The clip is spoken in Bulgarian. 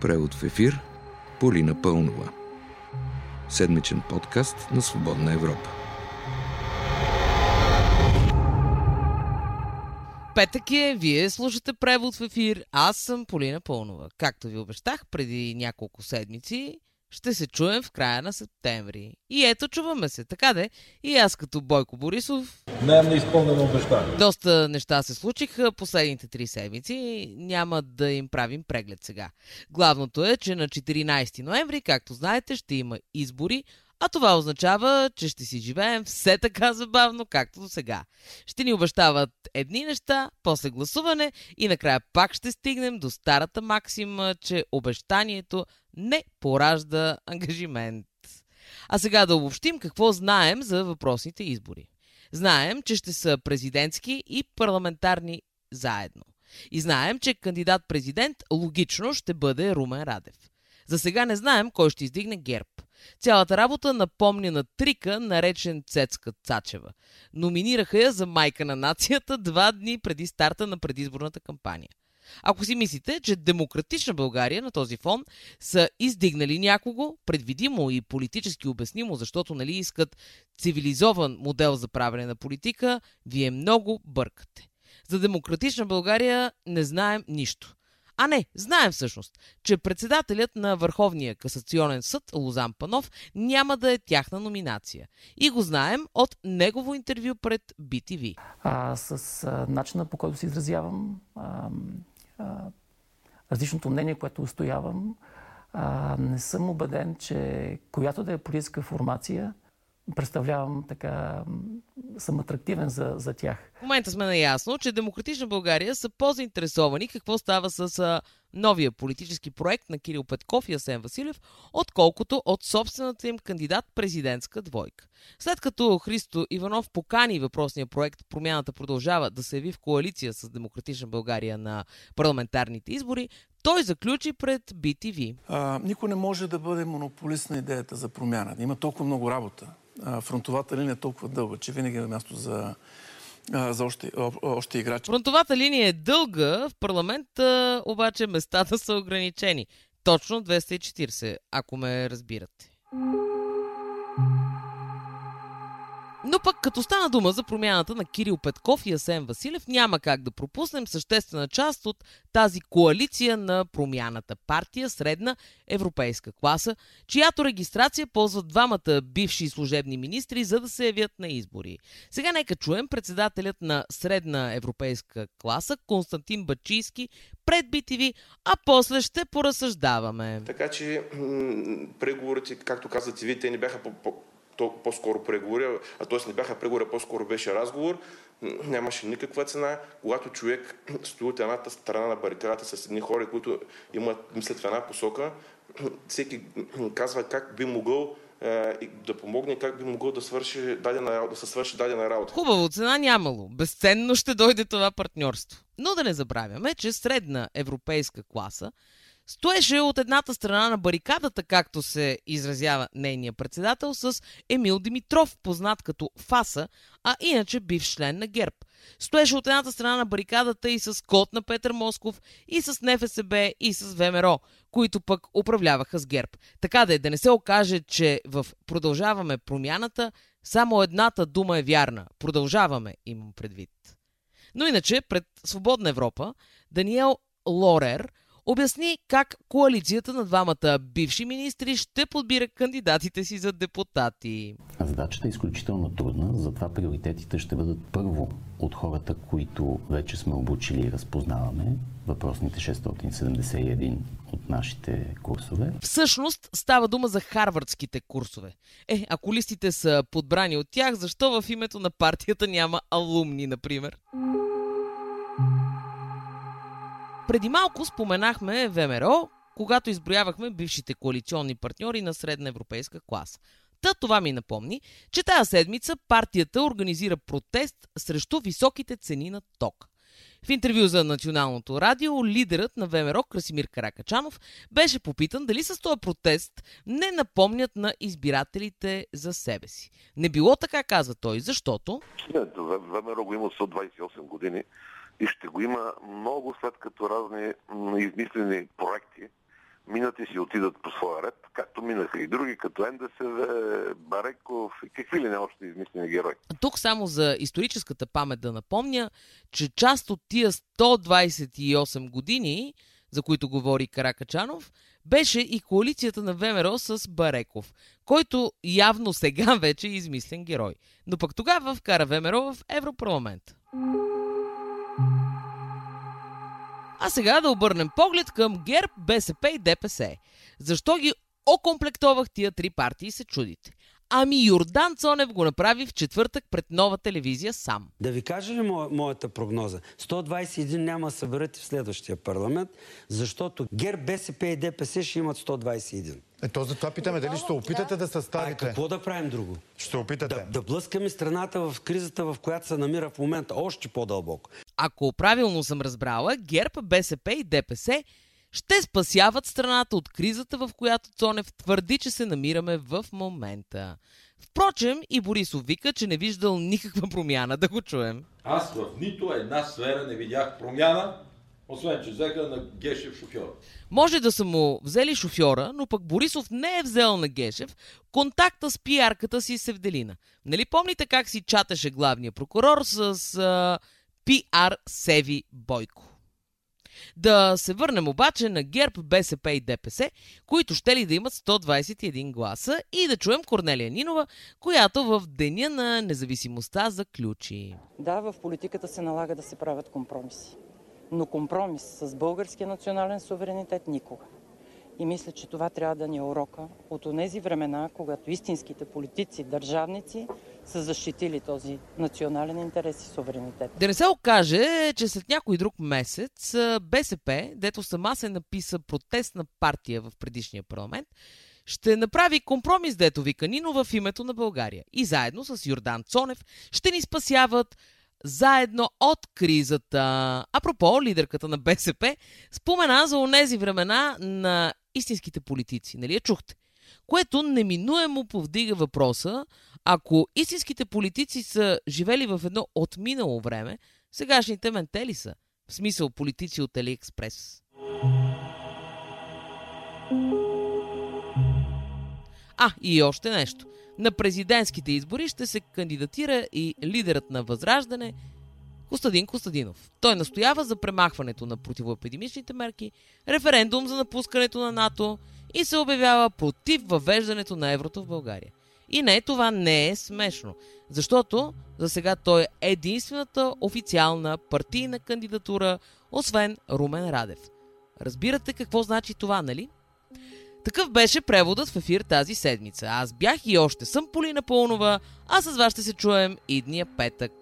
Превод в ефир Полина Пълнова. Седмичен подкаст на Свободна Европа. Петък е, вие слушате превод в ефир, аз съм Полина Пълнова. Както ви обещах преди няколко седмици, ще се чуем в края на септември. И ето, чуваме се. Така де, и аз като Бойко Борисов... Е неизпълнено обещание. Доста неща се случиха последните три седмици. Няма да им правим преглед сега. Главното е, че на 14 ноември, както знаете, ще има избори, а това означава, че ще си живеем все така забавно, както до сега. Ще ни обещават едни неща, после гласуване и накрая пак ще стигнем до старата максима, че обещанието не поражда ангажимент. А сега да обобщим какво знаем за въпросните избори. Знаем, че ще са президентски и парламентарни заедно. И знаем, че кандидат-президент логично ще бъде Румен Радев. За сега не знаем кой ще издигне ГЕРБ. Цялата работа напомня на трика, наречен Цецка Цачева. Номинираха я за майка на нацията два дни преди старта на предизборната кампания. Ако си мислите, че демократична България на този фон са издигнали някого, предвидимо и политически обяснимо, защото нали искат цивилизован модел за правене на политика, вие много бъркате. За демократична България не знаем нищо. А не, знаем всъщност, че председателят на Върховния касационен съд Лозан Панов няма да е тяхна номинация. И го знаем от негово интервю пред BTV. А, с а, начина по който се изразявам, а, а, различното мнение, което устоявам, а, не съм убеден, че която да е политическа формация представлявам така, съм атрактивен за, за тях. В момента сме наясно, че Демократична България са по-заинтересовани какво става с а, новия политически проект на Кирил Петков и Асен Василев, отколкото от собствената им кандидат-президентска двойка. След като Христо Иванов покани въпросния проект Промяната продължава да се яви в коалиция с Демократична България на парламентарните избори, той заключи пред BTV. А, никой не може да бъде монополист на идеята за промяна. Има толкова много работа. Фронтовата линия е толкова дълга, че винаги е място за за още, още играчи. Фронтовата линия е дълга, в парламента обаче местата са ограничени. Точно 240, ако ме разбирате. Но пък като стана дума за промяната на Кирил Петков и Асен Василев, няма как да пропуснем съществена част от тази коалиция на промяната партия средна европейска класа, чиято регистрация ползват двамата бивши служебни министри, за да се явят на избори. Сега нека чуем председателят на средна европейска класа Константин Бачийски пред BTV, а после ще поразсъждаваме. Така че преговорите, както казвате вие, те не бяха по, то, по-скоро преговори, а т.е. не бяха преговори, по-скоро беше разговор, нямаше никаква цена. Когато човек стои от едната страна на барикадата с едни хора, които имат, мислят в една посока, всеки казва как би могъл е, да помогне как би могъл да, свърши дадена, да се свърши дадена работа. Хубаво, цена нямало. Безценно ще дойде това партньорство. Но да не забравяме, че средна европейска класа стоеше от едната страна на барикадата, както се изразява нейния председател, с Емил Димитров, познат като Фаса, а иначе бив член на ГЕРБ. Стоеше от едната страна на барикадата и с код на Петър Москов, и с НФСБ, и с ВМРО, които пък управляваха с ГЕРБ. Така да е, да не се окаже, че в Продължаваме промяната само едната дума е вярна. Продължаваме, имам предвид. Но иначе, пред Свободна Европа, Даниел Лорер – обясни как коалицията на двамата бивши министри ще подбира кандидатите си за депутати. Задачата е изключително трудна, затова приоритетите ще бъдат първо от хората, които вече сме обучили и разпознаваме, въпросните 671 от нашите курсове. Всъщност става дума за харвардските курсове. Е, ако листите са подбрани от тях, защо в името на партията няма алумни, например? Преди малко споменахме ВМРО, когато изброявахме бившите коалиционни партньори на средна европейска класа. Та това ми напомни, че тази седмица партията организира протест срещу високите цени на ток. В интервю за Националното радио, лидерът на ВМРО Красимир Каракачанов беше попитан дали с този протест не напомнят на избирателите за себе си. Не било така, казва той, защото... Не, ВМРО го има 128 години и ще го има много след като разни измислени проекти минат и си отидат по своя ред, както минаха и други, като НДСВ, Бареков и какви ли не още измислени герои. Тук само за историческата памет да напомня, че част от тия 128 години, за които говори Каракачанов, беше и коалицията на ВМРО с Бареков, който явно сега вече е измислен герой. Но пък тогава вкара ВМРО в Европарламент. А сега да обърнем поглед към ГЕРБ, БСП и ДПС. Защо ги окомплектовах тия три партии, се чудите. Ами Йордан Цонев го направи в четвъртък пред нова телевизия сам. Да ви кажа ли мо, моята прогноза? 121 няма да съберат и в следващия парламент, защото ГЕРБ, БСП и ДПС ще имат 121. Е, то за това питаме, дали ще опитате да съставите? А какво да правим друго? Ще опитате. Да, да блъскаме страната в кризата, в която се намира в момента, още по-дълбоко. Ако правилно съм разбрала, ГЕРБ, БСП и ДПС ще спасяват страната от кризата, в която Цонев твърди, че се намираме в момента. Впрочем, и Борисов вика, че не виждал никаква промяна. Да го чуем. Аз в нито една сфера не видях промяна, освен че взеха на Гешев шофьор. Може да са му взели шофьора, но пък Борисов не е взел на Гешев контакта с пиарката си Севделина. Нали помните как си чатеше главния прокурор с а, пиар Севи Бойко? Да се върнем обаче на ГЕРБ, БСП и ДПС, които ще ли да имат 121 гласа и да чуем Корнелия Нинова, която в деня на независимостта заключи. Да, в политиката се налага да се правят компромиси. Но компромис с българския национален суверенитет никога. И мисля, че това трябва да ни е урока от онези времена, когато истинските политици, държавници са защитили този национален интерес и суверенитет. Да не се окаже, че след някой друг месец БСП, дето сама се написа протестна партия в предишния парламент, ще направи компромис, дето вика Нино в името на България. И заедно с Йордан Цонев ще ни спасяват заедно от кризата. Апропо, лидерката на БСП спомена за онези времена на истинските политици. Нали я чухте? Което неминуемо повдига въпроса, ако истинските политици са живели в едно отминало време, сегашните менте ли са? В смисъл политици от Алиекспрес. А, и още нещо. На президентските избори ще се кандидатира и лидерът на Възраждане Костадин Костадинов. Той настоява за премахването на противоепидемичните мерки, референдум за напускането на НАТО и се обявява против въвеждането на еврото в България. И не, това не е смешно, защото за сега той е единствената официална партийна кандидатура, освен Румен Радев. Разбирате какво значи това, нали? Такъв беше преводът в ефир тази седмица. Аз бях и още съм Полина Пълнова, а с вас ще се чуем и дния петък.